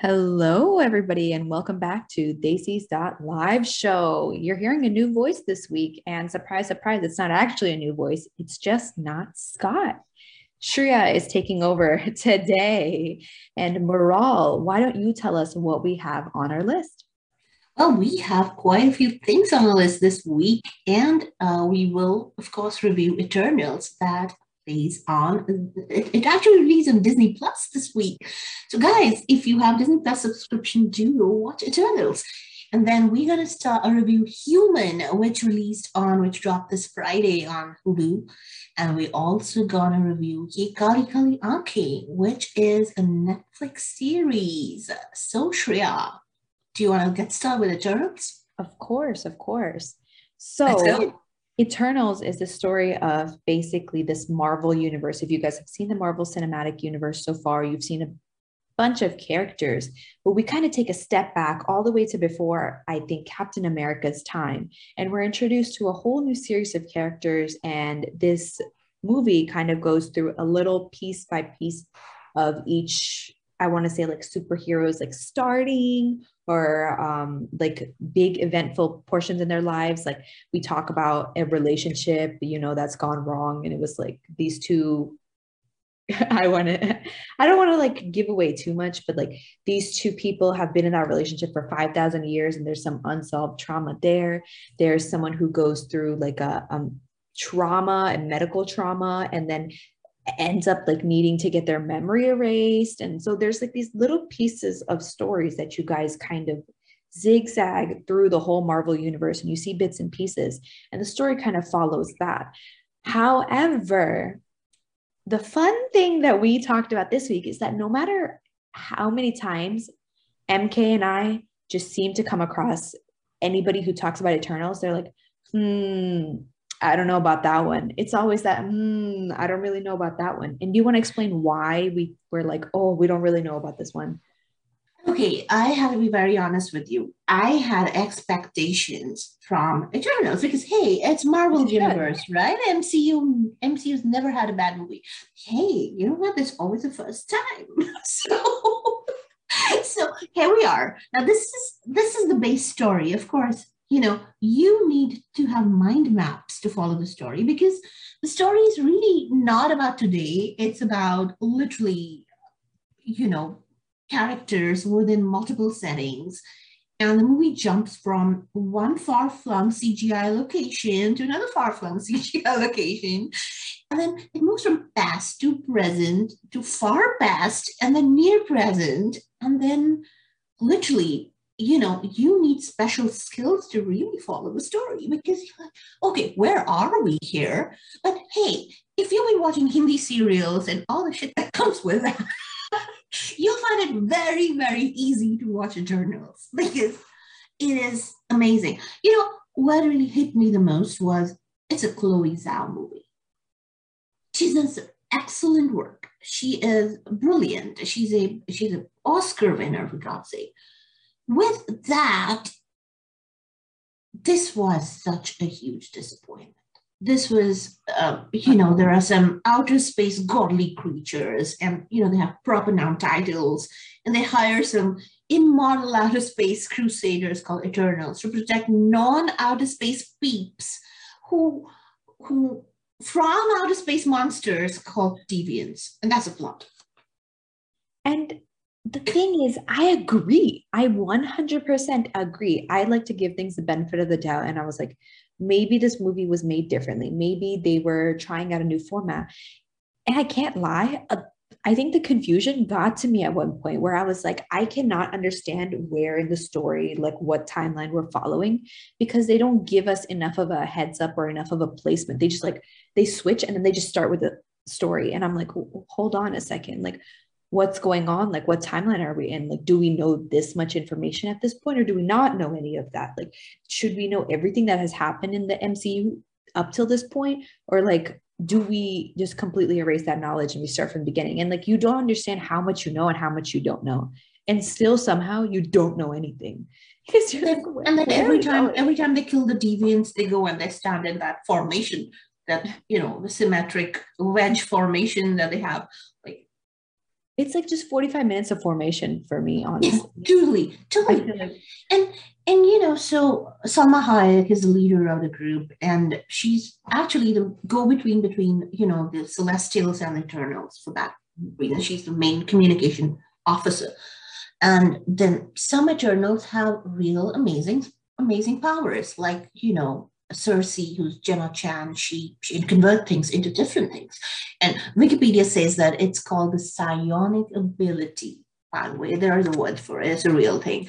Hello, everybody, and welcome back to Desi's Live show. You're hearing a new voice this week, and surprise, surprise, it's not actually a new voice. It's just not Scott. Shreya is taking over today. And Maral, why don't you tell us what we have on our list? Well, we have quite a few things on the list this week, and uh, we will, of course, review Eternals that plays on. It, it, actually released on Disney Plus this week. So, guys, if you have Disney Plus subscription, do watch Eternals. And then we're gonna start a review Human, which released on, which dropped this Friday on Hulu. And we also gonna review Ye Kali Anke, which is a Netflix series. So Shreya, do you wanna get started with the Eternals? Of course, of course. So Eternals is the story of basically this Marvel universe. If you guys have seen the Marvel Cinematic Universe so far, you've seen a bunch of characters, but we kind of take a step back all the way to before, I think, Captain America's time. And we're introduced to a whole new series of characters. And this movie kind of goes through a little piece by piece of each I want to say like superheroes like starting or um, like big eventful portions in their lives. Like we talk about a relationship, you know, that's gone wrong. And it was like these two, I want to, I don't want to like give away too much, but like these two people have been in that relationship for 5,000 years and there's some unsolved trauma there. There's someone who goes through like a, um, trauma and medical trauma and then ends up like needing to get their memory erased. And so there's like these little pieces of stories that you guys kind of zigzag through the whole Marvel universe and you see bits and pieces. And the story kind of follows that. However, the fun thing that we talked about this week is that no matter how many times MK and I just seem to come across anybody who talks about Eternals, they're like, hmm, I don't know about that one. It's always that, mm, I don't really know about that one. And do you want to explain why we were like, oh, we don't really know about this one? Okay, I have to be very honest with you. I had expectations from Eternals because hey, it's Marvel it's Universe, good. right? MCU MCU's never had a bad movie. Hey, you know what? There's always a first time. so so here we are. Now this is this is the base story. Of course, you know, you need to have mind maps to follow the story because the story is really not about today. It's about literally, you know, characters within multiple settings. And the movie jumps from one far flung CGI location to another far flung CGI location. And then it moves from past to present to far past and then near present. And then literally you know, you need special skills to really follow the story because you're like, okay, where are we here? But hey, if you've been watching Hindi serials and all the shit that comes with that, you'll find it very, very easy to watch Eternals because it is amazing. You know, what really hit me the most was it's a Chloe Zhao movie. She does excellent work. She is brilliant. She's a she's an Oscar winner, for God's sake with that, this was such a huge disappointment. This was, uh, you know, there are some outer space godly creatures, and, you know, they have proper noun titles, and they hire some immortal outer space crusaders called Eternals to protect non outer space peeps who, who, from outer space monsters called deviants. And that's a plot. And the thing is, I agree. I 100% agree. I like to give things the benefit of the doubt. And I was like, maybe this movie was made differently. Maybe they were trying out a new format. And I can't lie. Uh, I think the confusion got to me at one point where I was like, I cannot understand where in the story, like what timeline we're following, because they don't give us enough of a heads up or enough of a placement. They just like, they switch and then they just start with the story. And I'm like, hold on a second. Like, what's going on? Like what timeline are we in? Like do we know this much information at this point or do we not know any of that? Like should we know everything that has happened in the mcu up till this point? Or like do we just completely erase that knowledge and we start from the beginning? And like you don't understand how much you know and how much you don't know. And still somehow you don't know anything. Like, and then every time every time they kill the deviants they go and they stand in that formation that you know the symmetric wedge formation that they have it's like just 45 minutes of formation for me, honestly. Yeah, totally, totally. Like- and and you know, so Salma Hayek is the leader of the group, and she's actually the go-between between you know the Celestials and the Eternals for that reason. She's the main communication officer. And then some Eternals have real amazing, amazing powers, like you know, Sersi, who's Gemma Chan, she, she convert things into different things. And Wikipedia says that it's called the psionic ability. By the way, there is a word for it, it's a real thing.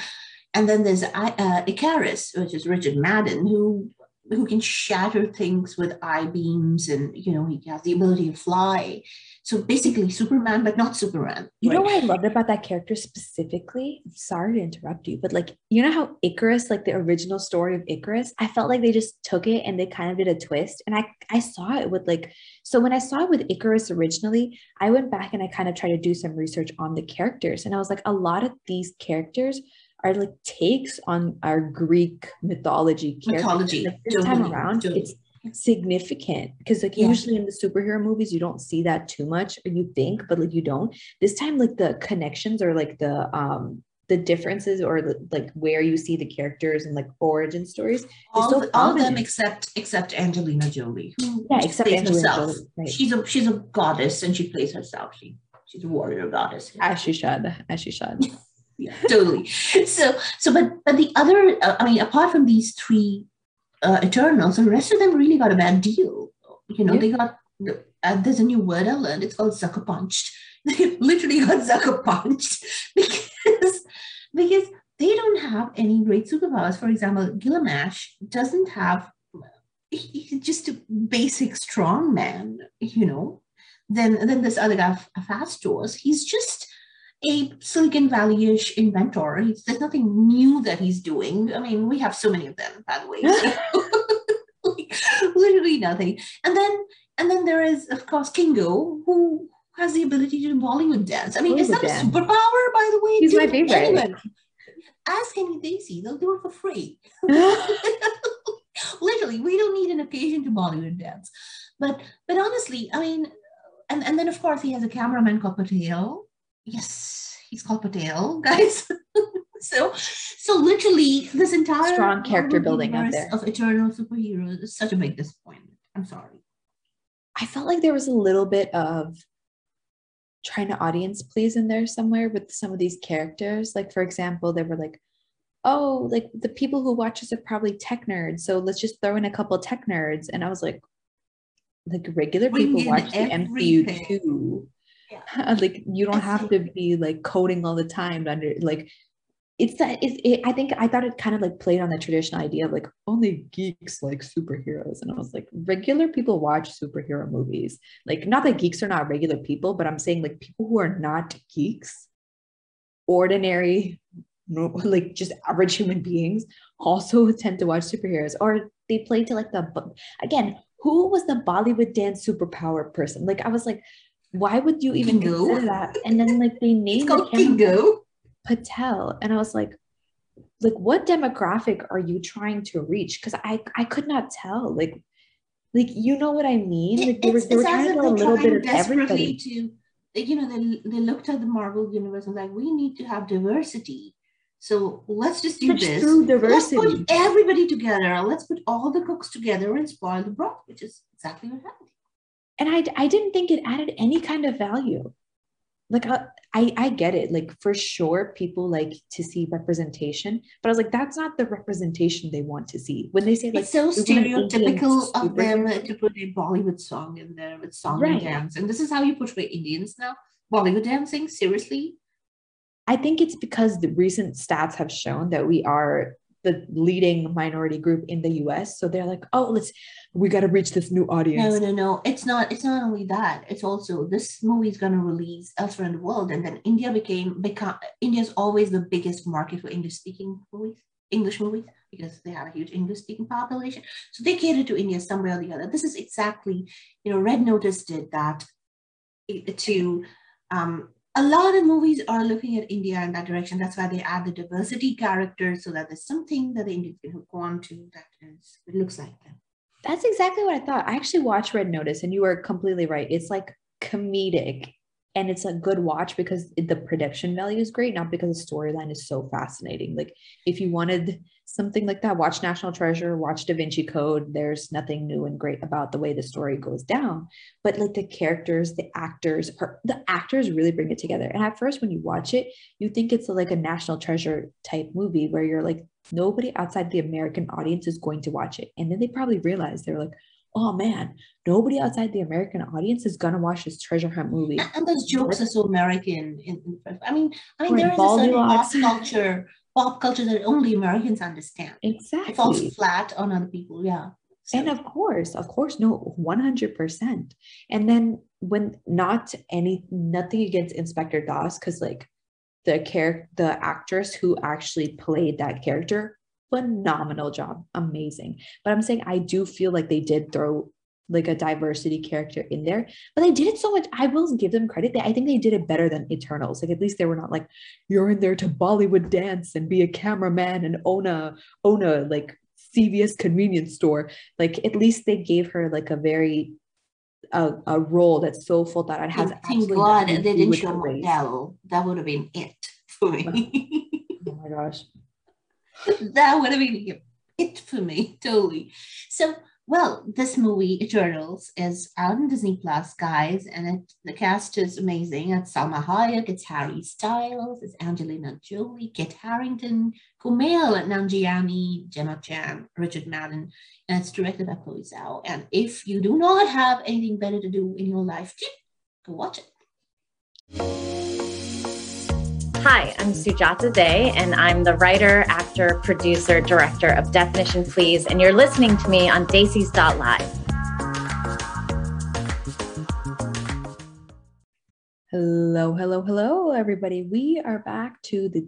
And then there's uh, Ikaris, which is Richard Madden, who who can shatter things with eye beams and you know he has the ability to fly so basically superman but not superman you right? know what i loved about that character specifically sorry to interrupt you but like you know how icarus like the original story of icarus i felt like they just took it and they kind of did a twist and i i saw it with like so when i saw it with icarus originally i went back and i kind of tried to do some research on the characters and i was like a lot of these characters are like takes on our Greek mythology Mythology. Like this time around, it's significant because like yeah. usually in the superhero movies you don't see that too much or you think but like you don't this time like the connections or like the um the differences or like where you see the characters and like origin stories all, so all of them except except angelina jolie who yeah except angelina herself. Jolie, right. she's a she's a goddess and she plays herself she she's a warrior goddess as she should as she should yeah, totally. So, so, but, but the other, uh, I mean, apart from these three uh, Eternals, the rest of them really got a bad deal. You know, yeah. they got. Uh, there's a new word I learned. It's called sucker punched. They literally got sucker punched because because they don't have any great superpowers. For example, Gilgamesh doesn't have. He's just a basic strong man, you know. Then then this other guy, Phastos, he's just a Silicon Valley-ish inventor. He's, there's nothing new that he's doing. I mean, we have so many of them, by the way. So literally nothing. And then and then there is, of course, Kingo, who has the ability to do Bollywood dance. I mean, Bollywood is that dance. a superpower, by the way? He's my favorite. Anyone. Ask any Desi, they'll do it for free. literally, we don't need an occasion to Bollywood dance. But but honestly, I mean, and, and then of course he has a cameraman called Patel yes, he's called Patel, guys. so, so literally, this entire strong character building out there of Eternal superheroes is such a big disappointment. I'm sorry. I felt like there was a little bit of trying to audience please in there somewhere with some of these characters. Like, for example, they were like, oh, like the people who watch us are probably tech nerds. So let's just throw in a couple tech nerds. And I was like, like regular Bring people watch the MCU too yeah. like you don't have to be like coding all the time under like it's that it's it, i think i thought it kind of like played on the traditional idea of like only geeks like superheroes and i was like regular people watch superhero movies like not that geeks are not regular people but i'm saying like people who are not geeks ordinary like just average human beings also tend to watch superheroes or they play to like the again who was the bollywood dance superpower person like i was like why would you even Kingo? consider that? And then like they named the Kingo Patel, and I was like, like what demographic are you trying to reach? Because I I could not tell. Like, like you know what I mean? Like they were, they were trying to do a little bit of everybody. To, you know, they, they looked at the Marvel universe and like, we need to have diversity. So let's just do this. Let's put everybody together. Let's put all the cooks together and spoil the broth, which is exactly what happened and I, I didn't think it added any kind of value. Like I, uh, I i get it. Like for sure people like to see representation but i was like that's not the representation they want to see. When they say like it's so stereotypical of them to put a bollywood song in there with song right. and dance. And this is how you portray indians now. Bollywood dancing? Seriously? I think it's because the recent stats have shown that we are the leading minority group in the US. So they're like, oh, let's we got to reach this new audience. No, no, no. It's not. It's not only that. It's also this movie is going to release elsewhere in the world, and then India became become India's always the biggest market for English speaking movies, English movies, because they have a huge English speaking population. So they cater to India some way or the other. This is exactly, you know, Red Notice did that to um, a lot of movies are looking at India in that direction. That's why they add the diversity characters so that there's something that the Indians can hook on to that is it looks like them. That's exactly what I thought. I actually watched Red Notice, and you were completely right. It's like comedic and it's a good watch because the prediction value is great, not because the storyline is so fascinating. Like if you wanted something like that, watch National Treasure, watch Da Vinci Code. There's nothing new and great about the way the story goes down, but like the characters, the actors, are, the actors really bring it together. And at first, when you watch it, you think it's like a National Treasure type movie where you're like, nobody outside the American audience is going to watch it, and then they probably realize they're like, oh man, nobody outside the American audience is gonna watch this treasure hunt movie. And those jokes are so American. In, in, I mean, I mean, there is a certain pop culture, pop culture that only Americans understand. Exactly. It falls flat on other people. Yeah. So. And of course, of course, no, one hundred percent. And then when not any, nothing against Inspector Doss, because like the character, the actress who actually played that character phenomenal job. Amazing. But i'm saying i do feel like they did throw like a diversity character in there but they did it so much i will give them credit i think they did it better than eternals. Like at least they were not like you're in there to bollywood dance and be a cameraman and own a own a like cvs convenience store. Like at least they gave her like a very a, a role that's so full that it has thank god they didn't show Modell. that would have been it for me. Oh my gosh that would have been it for me, totally. So, well, this movie, Eternals, is out on Disney Plus, guys, and it, the cast is amazing. It's Salma Hayek, it's Harry Styles, it's Angelina Jolie, Kit Harington, Kumail Nanjiani, Gemma Chan, Richard Madden, and it's directed by Chloe Zhao. And if you do not have anything better to do in your life, go watch it. Hi, I'm Sujata Day, and I'm the writer, actor, producer, director of Definition Please, and you're listening to me on Live. Hello, hello, hello, everybody. We are back to the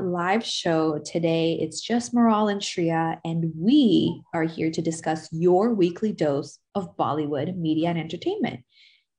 Live show. Today, it's just Maral and Shreya, and we are here to discuss your weekly dose of Bollywood media and entertainment.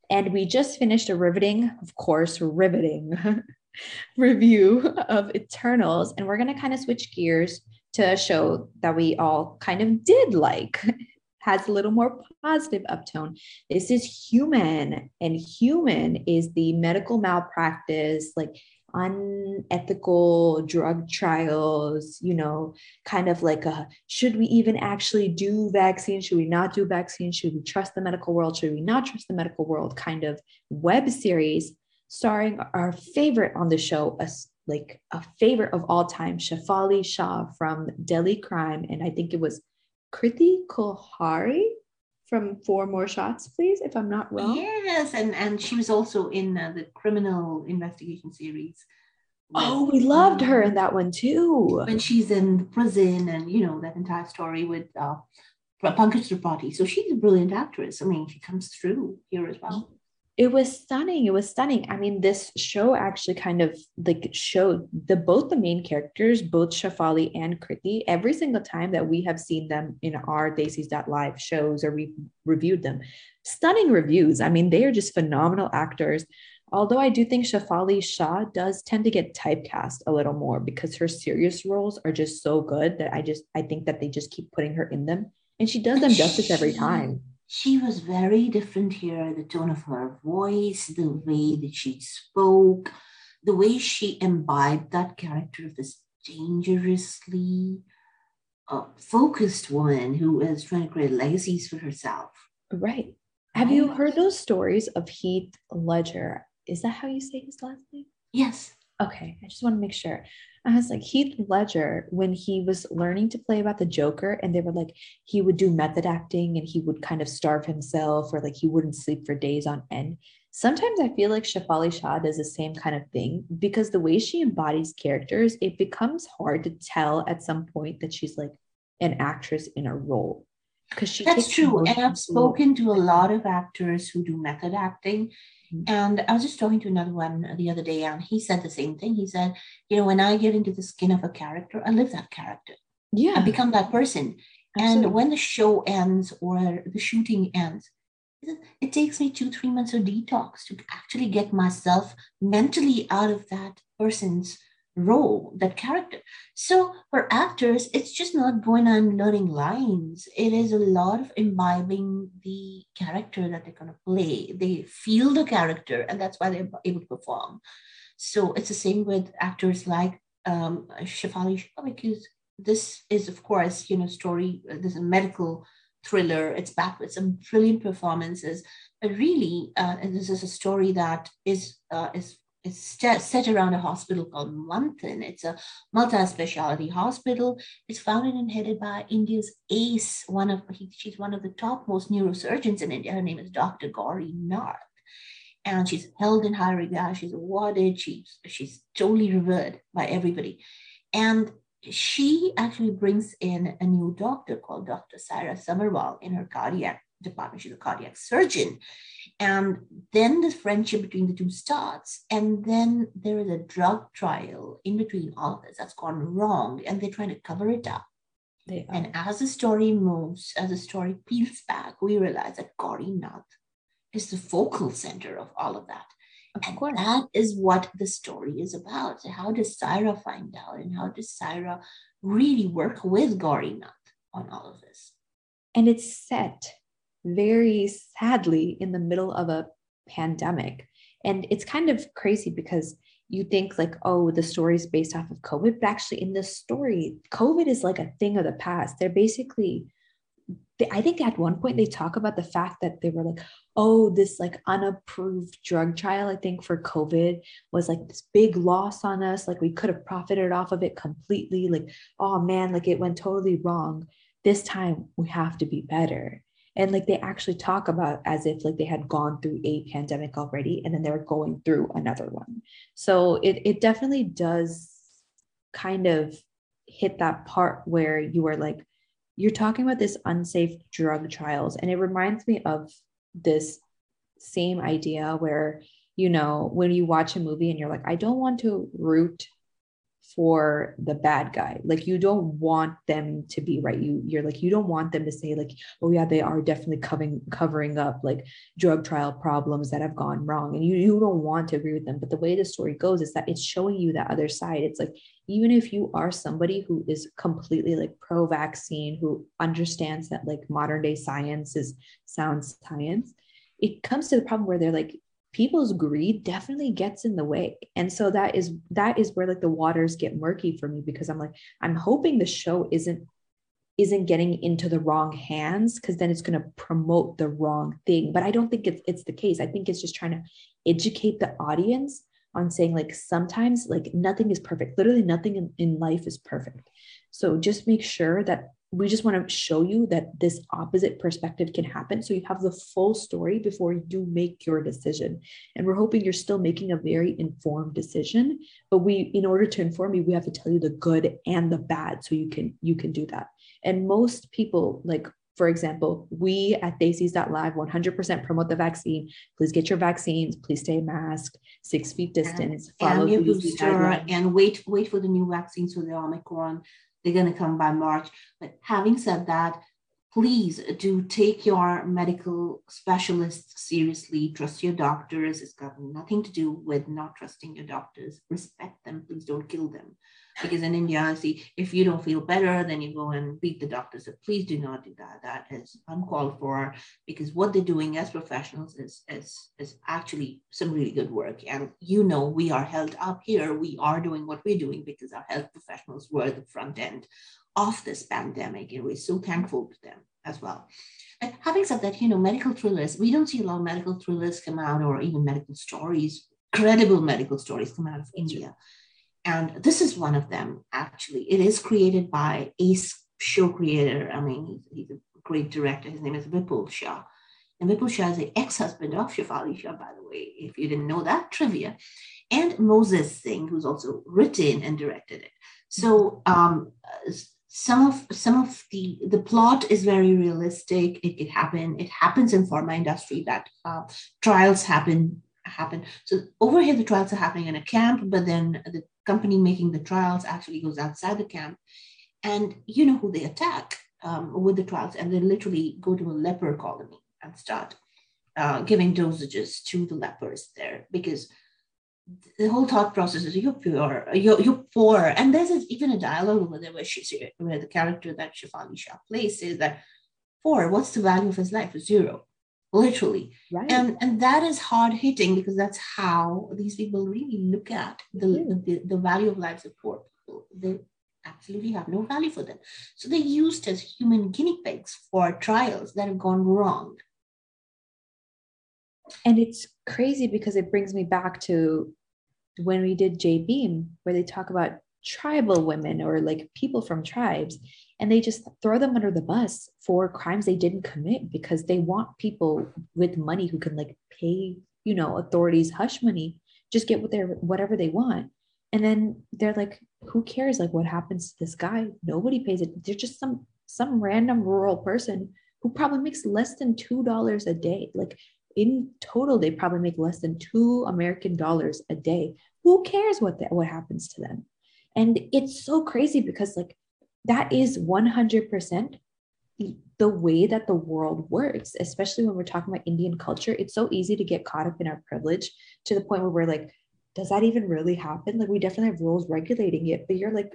And we just finished a riveting, of course, riveting review of Eternals, and we're going to kind of switch gears to a show that we all kind of did like. Has a little more positive uptone. This is Human, and Human is the medical malpractice, like unethical drug trials, you know, kind of like a should we even actually do vaccines? Should we not do vaccines? Should we trust the medical world? Should we not trust the medical world? Kind of web series starring our favorite on the show, a, like a favorite of all time, Shefali Shah from Delhi Crime. And I think it was Kirti Kulhari from Four More Shots, please, if I'm not wrong. Yes, and, and she was also in uh, the criminal investigation series. oh, we loved her in that one too. When she's in prison and, you know, that entire story with uh, Pankaj Tripathi. So she's a brilliant actress. I mean, she comes through here as well it was stunning it was stunning. I mean this show actually kind of like showed the both the main characters both Shefali and Kirti every single time that we have seen them in our Desi's live shows or we reviewed them. Stunning reviews. I mean they are just phenomenal actors. Although i do think Shefali shah does tend to get typecast a little more because her serious roles are just so good that i just i think that they just keep putting her in them. And she does them justice every time she was very different here. The tone of her voice the way that she spoke the way she imbibed that character of this dangerously uh, focused woman who is trying to create legacies for herself. Right. Have you heard those stories of heath ledger? Is that how you say his last name? Yes. Okay i just want to make sure I was like, Heath Ledger, when he was learning to play about the Joker, and they were like, he would do method acting and he would kind of starve himself or like he wouldn't sleep for days on end. Sometimes I feel like Shefali Shah does the same kind of thing because the way she embodies characters, it becomes hard to tell at some point that she's like an actress in a role. Because she That's true. And I've spoken to a lot of actors who do method acting Mm-hmm. And I was just talking to another one the other day, and he said the same thing. He said, You know, when I get into the skin of a character, I live that character. Yeah. I become that person. Absolutely. And when the show ends or the shooting ends, it takes me two, three months of detox to actually get myself mentally out of that person's role, that character. So for actors, it's just not going on learning lines. It is a lot of imbibing the character that they're going to play. They feel the character, and that's why they're able to perform. So it's the same with actors like um, Shefali Shah, this is, of course, you know, story. This is a medical thriller. It's backed with some brilliant performances. But really, uh, and this is a story that is uh, is is set around a hospital called Manthan. It's a multi-specialty hospital. It's founded and headed by India's ace, one of he, she's one of the top most neurosurgeons in India. Her name is Dr. Gauri Nath. And she's held in high regard. She's awarded. She's she's totally revered by everybody. And she actually brings in a new doctor called Dr. Saira Sabharwal in her cardiac department. She's a cardiac surgeon. And then the friendship between the two starts. And then there is a drug trial in between all of this that's gone wrong. And they're trying to cover it up. And as the story moves, as the story peels back, we realize that Gauri Nath is the focal center of all of that. Of and course. that is what the story is about. So how does Saira find out? And how does Saira really work with Gauri Nath on all of this? And it's set very sadly in the middle of a pandemic. And it's kind of crazy because you think like, oh, the story is based off of COVID, but actually in this story, COVID is like a thing of the past. They're basically, they, I think at one point they talk about the fact that they were like, oh, this like unapproved drug trial, I think for COVID was like this big loss on us. Like we could have profited off of it completely. Like, oh man, like it went totally wrong. This time we have to be better and like they actually talk about as if like they had gone through a pandemic already and then they're going through another one. So it, it definitely does kind of hit that part where you are like you're talking about this unsafe drug trials and it reminds me of this same idea where you know when you watch a movie and you're like i don't want to root for the bad guy. Like you don't want them to be right. You you're like you don't want them to say like oh yeah they are definitely covering covering up like drug trial problems that have gone wrong. And you you don't want to agree with them. But the way the story goes is that it's showing you that other side. It's like even if you are somebody who is completely like pro vaccine who understands that like modern day science is sound science it comes to the problem where they're like people's greed definitely gets in the way. And so that is that is where like the waters get murky for me because i'm like i'm hoping the show isn't isn't getting into the wrong hands because then it's going to promote the wrong thing. But i don't think it's it's the case. I think it's just trying to educate the audience on saying like sometimes like nothing is perfect. Literally nothing in, in life is perfect so just make sure that we just want to show you that this opposite perspective can happen. So you have the full story before you make your decision. And we're hoping you're still making a very informed decision. But we, in order to inform you, we have to tell you the good and the bad. So you can you can do that. And most people, like for example, we at Live 100% promote the vaccine. Please get your vaccines. Please stay masked, six feet distance. And, follow and your booster, and wait wait for the new vaccine, so the Omicron they're going to come by March. But having said that, please do take your medical specialists seriously. Trust your doctors. It's got nothing to do with not trusting your doctors. Respect them. Please don't kill them. Because in India, see, if you don't feel better, then you go and beat the doctor. So please do not do that. That is uncalled for because what they're doing as professionals is, is, is actually some really good work. And you know, we are held up here. We are doing what we're doing because our health professionals were the front end of this pandemic. And we're so thankful to them as well. And having said that, you know, medical thrillers, we don't see a lot of medical thrillers come out or even medical stories, credible medical stories come out of India. And this is one of them, actually. It is created by Ace show creator. I mean, he's, he's a great director. His name is Vipul Shah. And Vipul Shah is the ex-husband of Shefali Shah, by the way, if you didn't know that trivia. And Mozez Singh, who's also written and directed it. So um, some of some of the the plot is very realistic. It could happen. It happens in pharma industry that uh, trials happen happen. So over here, the trials are happening in a camp, but then the company making the trials actually goes outside the camp, and you know who they attack um, with the trials, and they literally go to a leper colony and start uh, giving dosages to the lepers there because the whole thought process is you're pure, you're, you're poor. And there's a, even a dialogue over there where, where the character that Shefali Shah plays says that, poor, what's the value of his life? Zero, literally. Right. And, and that is hard hitting because that's how these people really look at the, mm. the, the value of lives of poor people. They absolutely have no value for them. So they're used as human guinea pigs for trials that have gone wrong. And it's crazy because it brings me back to when we did Jai Bhim, where they talk about tribal women or like people from tribes, and they just throw them under the bus for crimes they didn't commit because they want people with money who can like pay, you know, authorities hush money, just get what they're whatever they want. And then they're like, who cares like what happens to this guy? Nobody pays it. They're just some some random rural person who probably makes less than two dollars a day. Like in total, they probably make less than two American dollars a day. Who cares what that what happens to them? And it's so crazy because like that is 100% the way that the world works, especially when we're talking about Indian culture. It's so easy to get caught up in our privilege to the point where we're like, does that even really happen? Like, we definitely have rules regulating it, but you're like,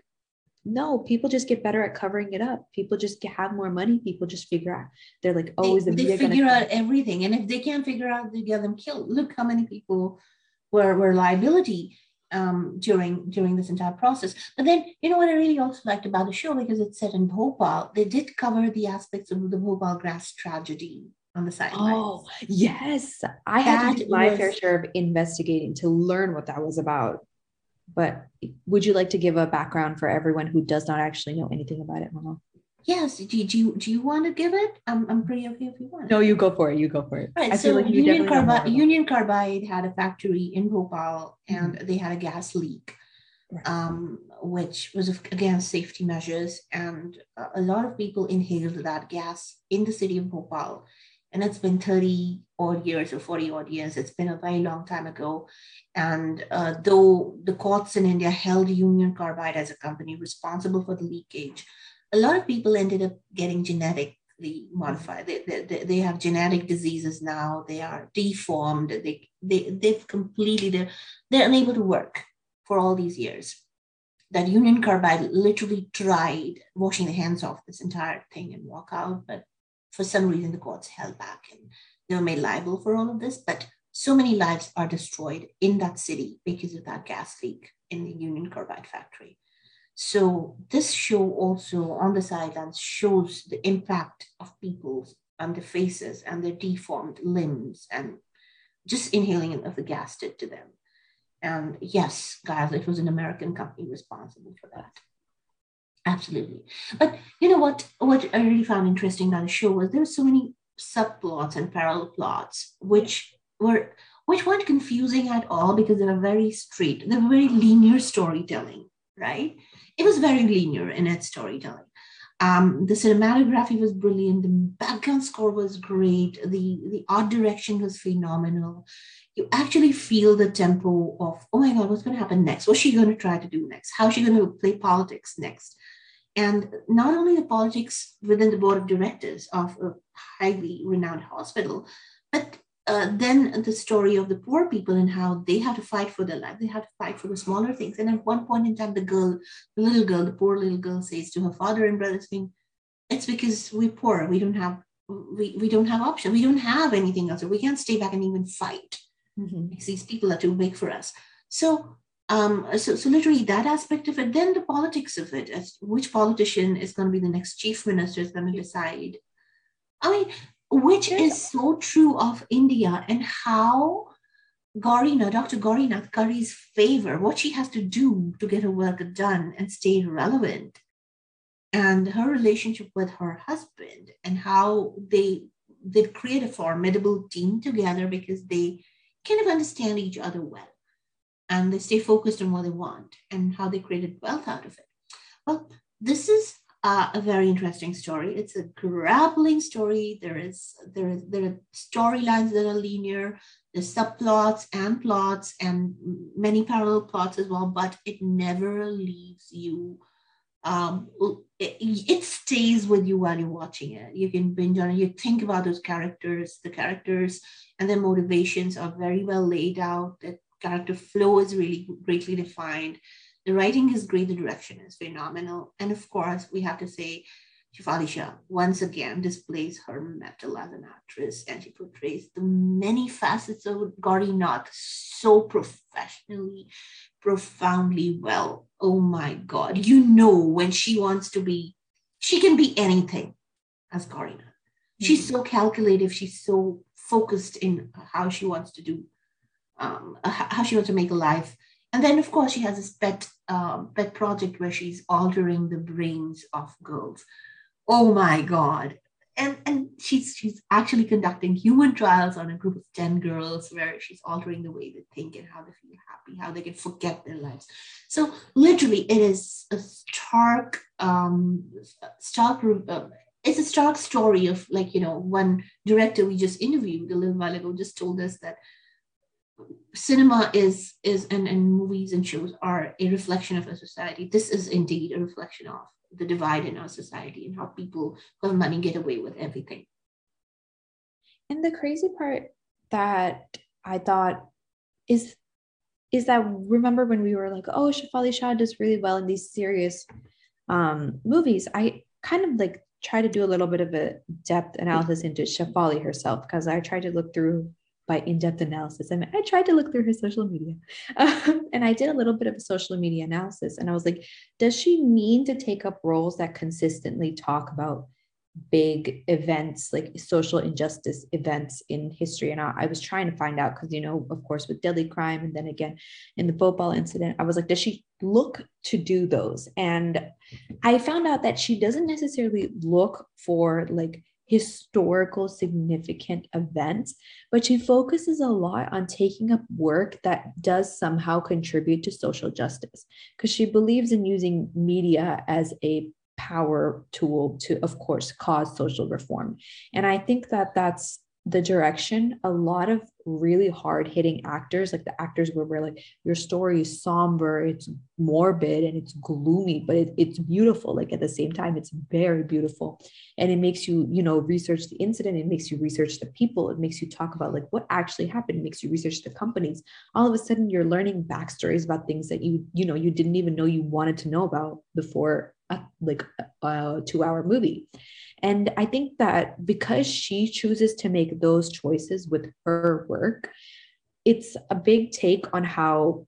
no, people just get better at covering it up. People just get, have more money. People just figure out. They're like, oh, they, is the they figure out everything, and if they can't figure out, they get them killed. Look how many people were were liability um, during during this entire process. But then, you know what I really also liked about the show because it's set in Bhopal. They did cover the aspects of the Bhopal gas tragedy on the side. Oh yes, I had to do my was, fair share of investigating to learn what that was about but would you like to give a background for everyone who does not actually know anything about it, Mama? Yes. Do, do you do you want to give it? I'm, I'm pretty okay if you want. No, you go for it. You go for it. Right. I so like Union Carbide Union Carbide had a factory in Bhopal and mm-hmm. they had a gas leak, right. um, which was against safety measures, and a lot of people inhaled that gas in the city of Bhopal and it's been 30 odd years or 40 odd years. It's been a very long time ago. And uh, though the courts in India held Union Carbide as a company responsible for the leakage, a lot of people ended up getting genetically modified. They, they, they have genetic diseases now. They are deformed. They, they, they've completely, they're, they're unable to work for all these years. That Union Carbide literally tried washing the hands off this entire thing and walk out, but for some reason the courts held back and they were made liable for all of this. But so many lives are destroyed in that city because of that gas leak in the Union Carbide factory. So this show also on the sidelines shows the impact of people on um, their faces and their deformed limbs and just inhaling of the gas did to them. And yes, guys, it was an American company responsible for that. Absolutely. But you know what? What I really found interesting about the show was there were so many subplots and parallel plots, which were which weren't confusing at all because they were very straight. They were very linear storytelling, right? It was very linear in its storytelling. Um, the cinematography was brilliant. The background score was great. The the art direction was phenomenal. You actually feel the tempo of, oh my God, what's going to happen next? What's she going to try to do next? How's she going to play politics next? And not only the politics within the board of directors of a highly renowned hospital, but uh, then the story of the poor people and how they have to fight for their life. They have to fight for the smaller things. And at one point in time, the girl, the little girl, the poor little girl says to her father and brothers, saying, it's because we're poor. We don't have we, we don't have option. We don't have anything else. We can't stay back and even fight. Mm-hmm. These people are too big for us. So um, so, so literally that aspect of it, then the politics of it, as which politician is going to be the next chief minister is going to decide. I mean, which is so true of India and how Gaurina, Dr. Gaurinath curries favor, what she has to do to get her work done and stay relevant, and her relationship with her husband, and how they they create a formidable team together because they kind of understand each other well and they stay focused on what they want and how they created wealth out of it. Well, this is uh, a very interesting story. It's a grappling story. There is there is there are storylines that are linear. There's subplots and plots and many parallel plots as well, but it never leaves you. Um, it, it stays with you while you're watching it. You can binge on it. You think about those characters. The characters and their motivations are very well laid out. The character flow is really greatly defined. The writing is great, the direction is phenomenal. And of course, we have to say Shefali Shah once again displays her metal as an actress and she portrays the many facets of Gauri Nath so professionally, profoundly well. Oh my God. You know, when she wants to be, she can be anything as Gauri Nath. She's mm-hmm. so calculative, she's so focused in how she wants to do, um, how she wants to make a life. And then, of course, she has this pet, uh, pet project where she's altering the brains of girls. Oh my god. And and she's she's actually conducting human trials on a group of 10 girls where she's altering the way they think and how they feel happy how they can forget their lives. So literally it is a stark um stark uh, it's a stark story of like you know one director we just interviewed a little while ago just told us that cinema is is and, and movies and shows are a reflection of a society this is indeed a reflection of the divide in our society and how people who have money get away with everything. And the crazy part that I thought is is that remember when we were like, oh, Shefali Shah does really well in these serious um, movies. I kind of like try to do a little bit of a depth analysis into Shefali herself because I tried to look through by in-depth analysis. I mean, I tried to look through her social media, um, and I did a little bit of a social media analysis, and I was like, does she mean to take up roles that consistently talk about big events like social injustice events in history and I, I was trying to find out because you know of course with Delhi Crime and then again in the Bhopal incident I was like does she look to do those and I found out that she doesn't necessarily look for like historical significant events, but she focuses a lot on taking up work that does somehow contribute to social justice because she believes in using media as a power tool to, of course, cause social reform. And I think that that's the direction a lot of really hard hitting actors like the actors where we're like your story is somber it's morbid and it's gloomy but it, it's beautiful. Like at the same time it's very beautiful. And it makes you you know research the incident it makes you research the people it makes you talk about like what actually happened it makes you research the companies. All of a sudden you're learning backstories about things that you you know you didn't even know you wanted to know about before a, like a two hour movie and I think that because she chooses to make those choices with her work, it's a big take on how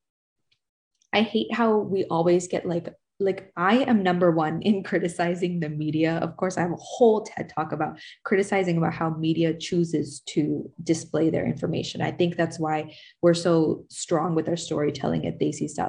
I hate how we always get like like I am number one in criticizing the media. Of course, I have a whole TED talk about criticizing about how media chooses to display their information. I think that's why we're so strong with our storytelling at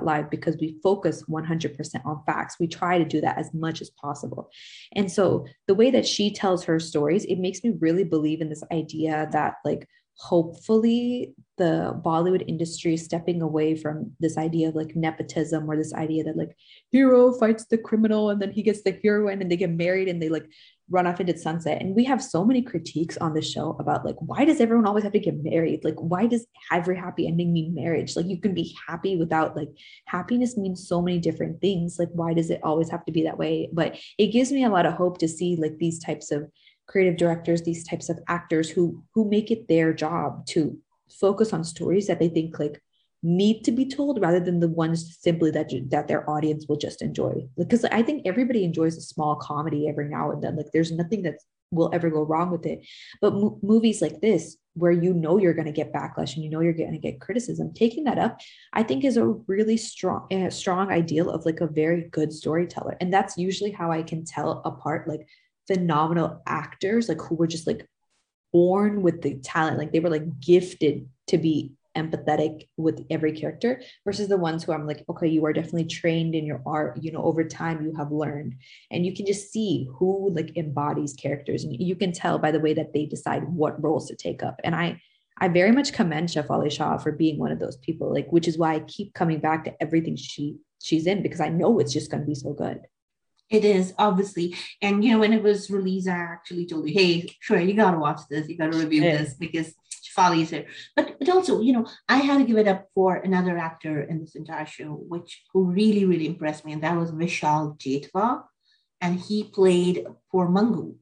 Live because we focus 100% on facts. We try to do that as much as possible. And so the way that she tells her stories, it makes me really believe in this idea that like hopefully the Bollywood industry stepping away from this idea of like nepotism or this idea that like hero fights the criminal and then he gets the heroine and they get married and they like run off into sunset. And we have so many critiques on the show about like why does everyone always have to get married? Like why does every happy ending mean marriage? Like you can be happy without like happiness means so many different things. Like why does it always have to be that way? But it gives me a lot of hope to see like these types of creative directors these types of actors who who make it their job to focus on stories that they think like need to be told rather than the ones simply that that their audience will just enjoy. Because i think everybody enjoys a small comedy every now and then. Like there's nothing that will ever go wrong with it. But mo- movies like this where you know you're going to get backlash and you know you're going to get criticism taking that up i think is a really strong uh, strong ideal of like a very good storyteller. And that's usually how i can tell apart like phenomenal actors like who were just like born with the talent like they were like gifted to be empathetic with every character versus the ones who I'm like, okay, you are definitely trained in your art, you know, over time you have learned and you can just see who like embodies characters and you can tell by the way that they decide what roles to take up. And I I very much commend Shefali Shah for being one of those people, like which is why I keep coming back to everything she she's in because I know it's just going to be so good. It is obviously, and you know when it was released, I actually told you, "Hey, sure, you got to watch this. You got to review yeah. this because Shefali is here." But but also, you know, I had to give it up for another actor in this entire show, which who really really impressed me, and that was Vishal Jethwa, and he played for Mangu.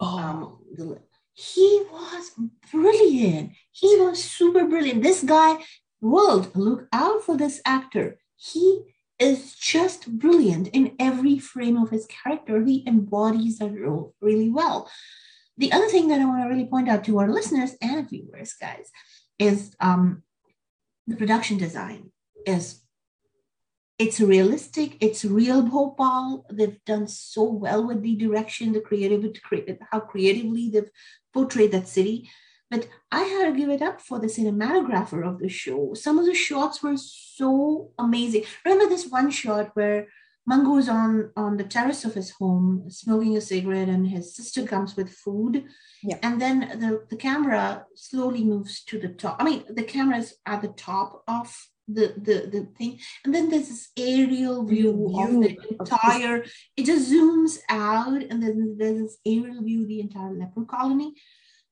Oh. Um, the, he was brilliant. He was super brilliant. This guy world, look out for this actor. He is just brilliant in every frame of his character. He embodies that role really well. The other thing that I want to really point out to our listeners and viewers, guys, is um, the production design is it's realistic it's real bhopal they've done so well with the direction the creative how creatively they've portrayed that city but i had to give it up for the cinematographer of the show. Some of the shots were so amazing. Remember this one shot where Mangu's on on the terrace of his home smoking a cigarette and his sister comes with food? Yeah. and then the, the camera slowly moves to the top. I mean the camera is at the top of the the the thing. And then there's this aerial view, view of the entire of it just zooms out and then there's this aerial view of the entire leper colony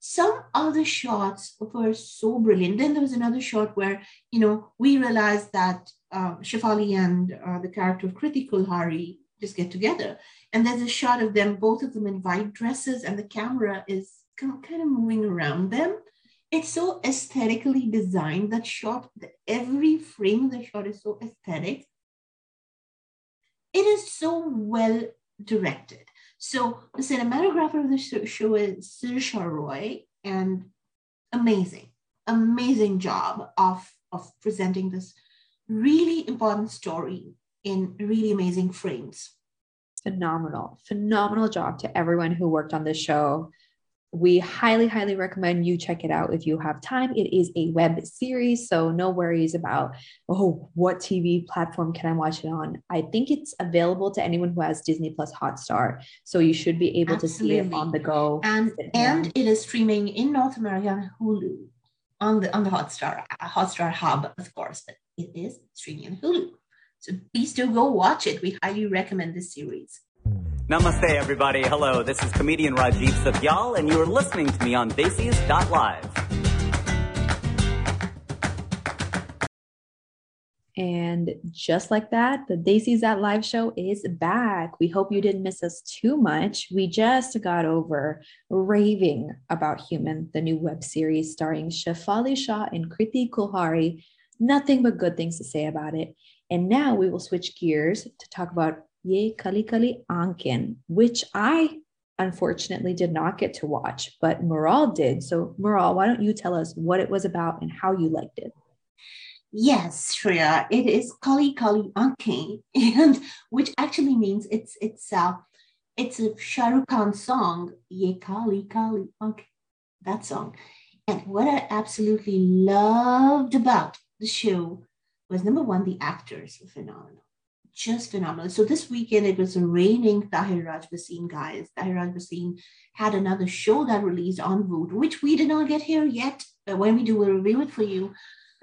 some other shots were so brilliant. Then there was another shot where you know we realized that uh, Shefali and uh, the character of Kirti Kulhari just get together. And there's a shot of them both of them in white dresses and the camera is kind of moving around them. It's so aesthetically designed that shot every frame of the shot is so aesthetic. It is so well directed so the cinematographer of the show is Sirsha Roy and amazing amazing job of of presenting this really important story in really amazing frames. Phenomenal phenomenal job to everyone who worked on this show we highly, highly recommend you check it out if you have time. It is a web series, so no worries about, oh, what TV platform can I watch it on? I think it's available to anyone who has Disney Plus Hotstar. So you should be able Absolutely. to see it on the go. And and it is streaming in North America on Hulu on the on the Hotstar Hotstar hub, of course, but it is streaming on Hulu. So please do go watch it. We highly recommend this series. Namaste, everybody. Hello, this is comedian Rajiv Satyal, and you are listening to me on Live. And just like that, the Desis That Live show is back. We hope you didn't miss us too much. We just got over raving about Human, the new web series starring Shefali Shah and Kirti Kulhari. Nothing but good things to say about it. And now we will switch gears to talk about Ye Kali Kali Aankhen, which I unfortunately did not get to watch, but Mural did. So, Mural, why don't you tell us what it was about and how you liked it? Yes, Shreya, it is Kali Kali Aankhen, and which actually means it's it's uh it's a Shah Rukh Khan song, Ye Kali Kali Aankhen, that song. And what I absolutely loved about the show was number one, the actors were phenomenal just phenomenal. So this weekend it was raining Tahir Raj Bhasin guys. Tahir Raj Bhasin had another show that released on Voot, which we did not get here yet. But when we do, we'll review it for you.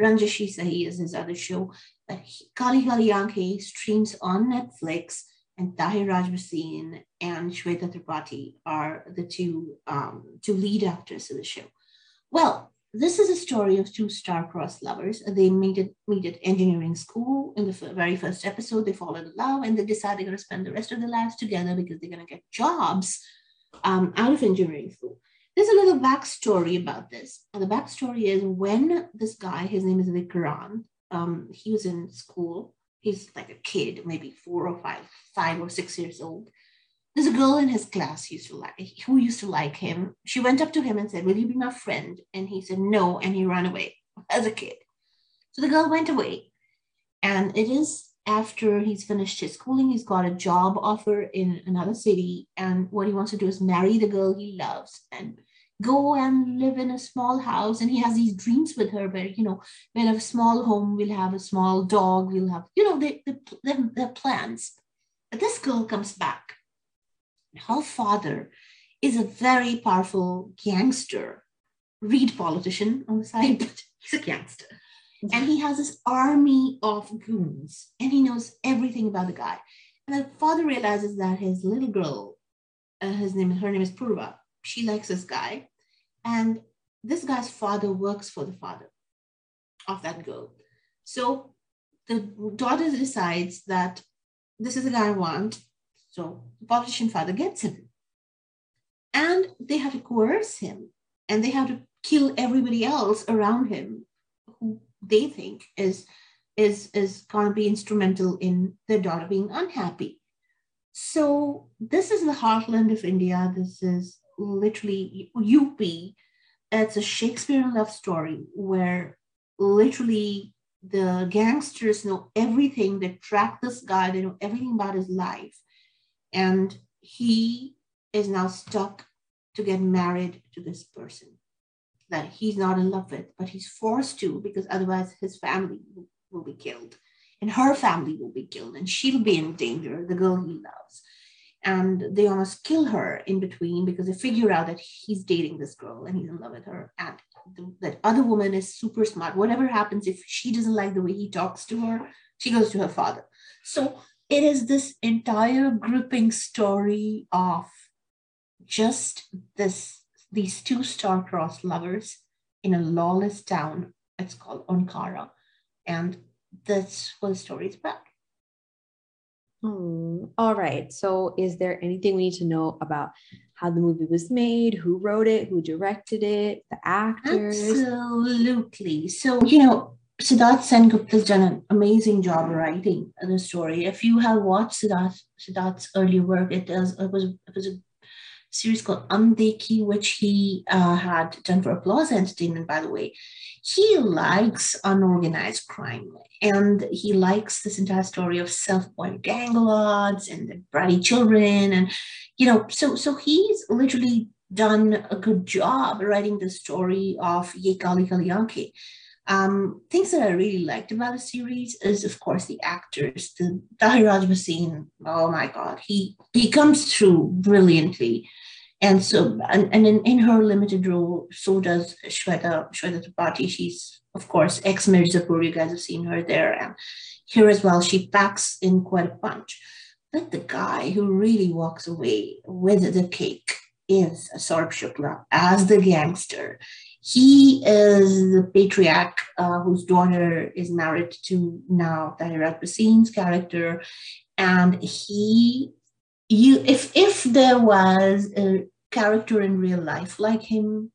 Ranjish Hi Sahi is his other show. But Kali Kali Aankhen streams on Netflix, and Tahir Raj Bhasin and Shweta Tripathi are the two um, two lead actors of the show. Well, this is a story of two star-crossed lovers. They meet at, meet at engineering school. In the very first episode, they fall in love and they decide they're going to spend the rest of their lives together because they're going to get jobs um, out of engineering school. There's a little backstory about this. And the backstory is when this guy, his name is Vikrant, um, he was in school. He's like a kid, maybe four or five, five or six years old there's a girl in his class used to like who used to like him. She went up to him and said, "Will you be my friend?" And he said no, and he ran away as a kid. So the girl went away, and it is after he's finished his schooling, he's got a job offer in another city, and what he wants to do is marry the girl he loves and go and live in a small house. And he has these dreams with her, where you know, we'll have a small home, we'll have a small dog, we'll have you know, the the, the plans. But this girl comes back her father is a very powerful gangster, read politician on the side, but he's a gangster. And he has this army of goons and he knows everything about the guy. And the father realizes that his little girl, uh, his name, her name is Purva, she likes this guy. And this guy's father works for the father of that girl. So the daughter decides that this is the guy I want. So the politician father gets him. And they have to coerce him and they have to kill everybody else around him who they think is is is going to be instrumental in their daughter being unhappy. So this is the heartland of India. This is literally UP. It's a Shakespearean love story where literally the gangsters know everything. They track this guy. They know everything about his life, and he is now stuck to get married to this person that he's not in love with, but he's forced to because otherwise his family will, be killed and her family will be killed and she'll be in danger, the girl he loves. And they almost kill her in between because they figure out that he's dating this girl and he's in love with her. And the, that other woman is super smart. Whatever happens, if she doesn't like the way he talks to her, she goes to her father. So it is this entire grouping story of just this these two star-crossed lovers in a lawless town. It's called Onkara. And that's what the story is about. Hmm. All right. So, is there anything we need to know about how the movie was made, who wrote it, who directed it, the actors? Absolutely. So, you know, Siddharth has done an amazing job writing the story. If you have watched Siddharth, Siddharth's earlier work, it does it was it was a series called Undekhi, which he uh, had done for Applause Entertainment, by the way. He likes unorganized crime and he likes this entire story of self-appointed gang lords and the bratty children. And, you know, so, so he's literally done a good job writing the story of Ye Kali Kali Aankhein. Um, things that I really liked about the series is, of course, the actors. The Tahir Raj Bhasin, oh my God, he he comes through brilliantly. And so, and, and in, in her limited role, so does Shweta, Shweta Tripathi. She's, of course, ex Mirzapur. You guys have seen her there. And here as well, she packs in quite a punch. But the guy who really walks away with the cake is Saurabh Shukla as the gangster. He is the patriarch uh, whose daughter is married to now Tahir Bhasin's character. And he you if if there was a character in real life like him,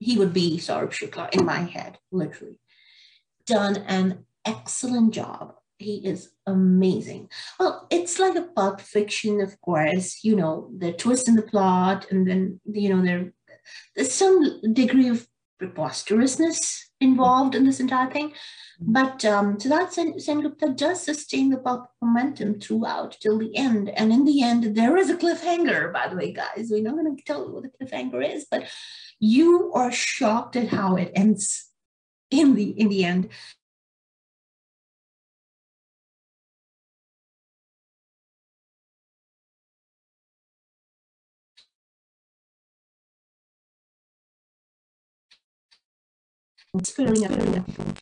he would be Saurabh Shukla in my head, literally. Done an excellent job. He is amazing. Well, it's like a pulp fiction, of course. You know, the twist in the plot, and then you know there, there's some degree of preposterousness involved in this entire thing. But um, Siddharth Sen- Sengupta does sustain the pulp momentum throughout till the end. And in the end, there is a cliffhanger, by the way, guys. We're not going to tell you what the cliffhanger is, but you are shocked at how it ends in the in the end.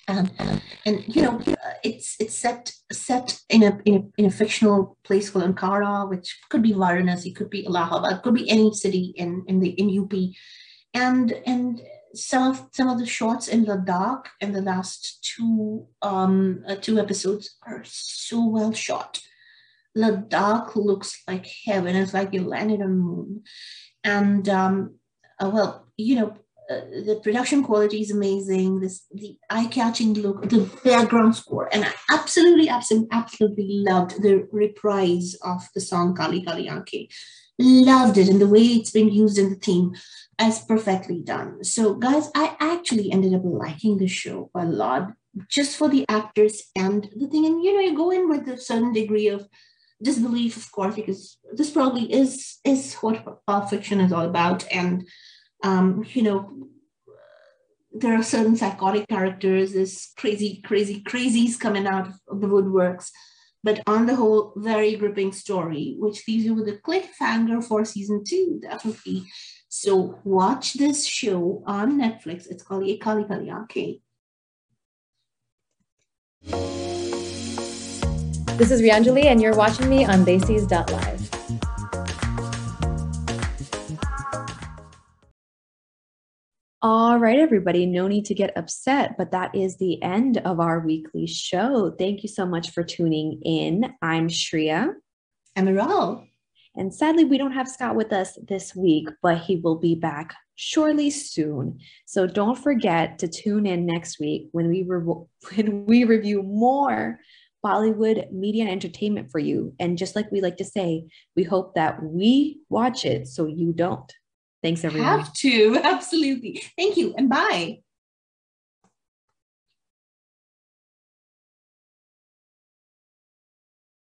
Up, and you know, it's it's set set in a in a in a fictional place called Ankara, which could be Varanasi, could be Allahabad, could be any city in in the in UP, and and some of some of the shots in Ladakh in the last two um uh, two episodes are so well shot. Ladakh looks like heaven. It's like you landed on moon, and um, uh, well, you know, uh, the production quality is amazing. This the eye-catching look, the background score, and I absolutely, absolutely, absolutely loved the reprise of the song Kali Kali Aankhein. Loved it and the way it's been used in the theme as perfectly done. So, guys, I actually ended up liking the show a lot just for the actors and the thing. And you know, you go in with a certain degree of disbelief, of course, because this probably is is what Pulp Fiction is all about, and um, you know, there are certain psychotic characters, this crazy, crazy, crazies coming out of the woodworks. But on the whole, very gripping story, which leaves you with a cliffhanger for season two, definitely. So watch this show on Netflix. It's called Ye Kali Kali This is Rianjali, and you're watching me on Desis.live. All right, everybody, no need to get upset, but that is the end of our weekly show. Thank you so much for tuning in. I'm Shreya. I'm Aral. And sadly, we don't have Scott with us this week, but he will be back surely soon. So don't forget to tune in next week when we re- when we review more Bollywood media and entertainment for you. And just like we like to say, we hope that we watch it so you don't. Thanks, everyone. Have to absolutely. Thank you, and bye.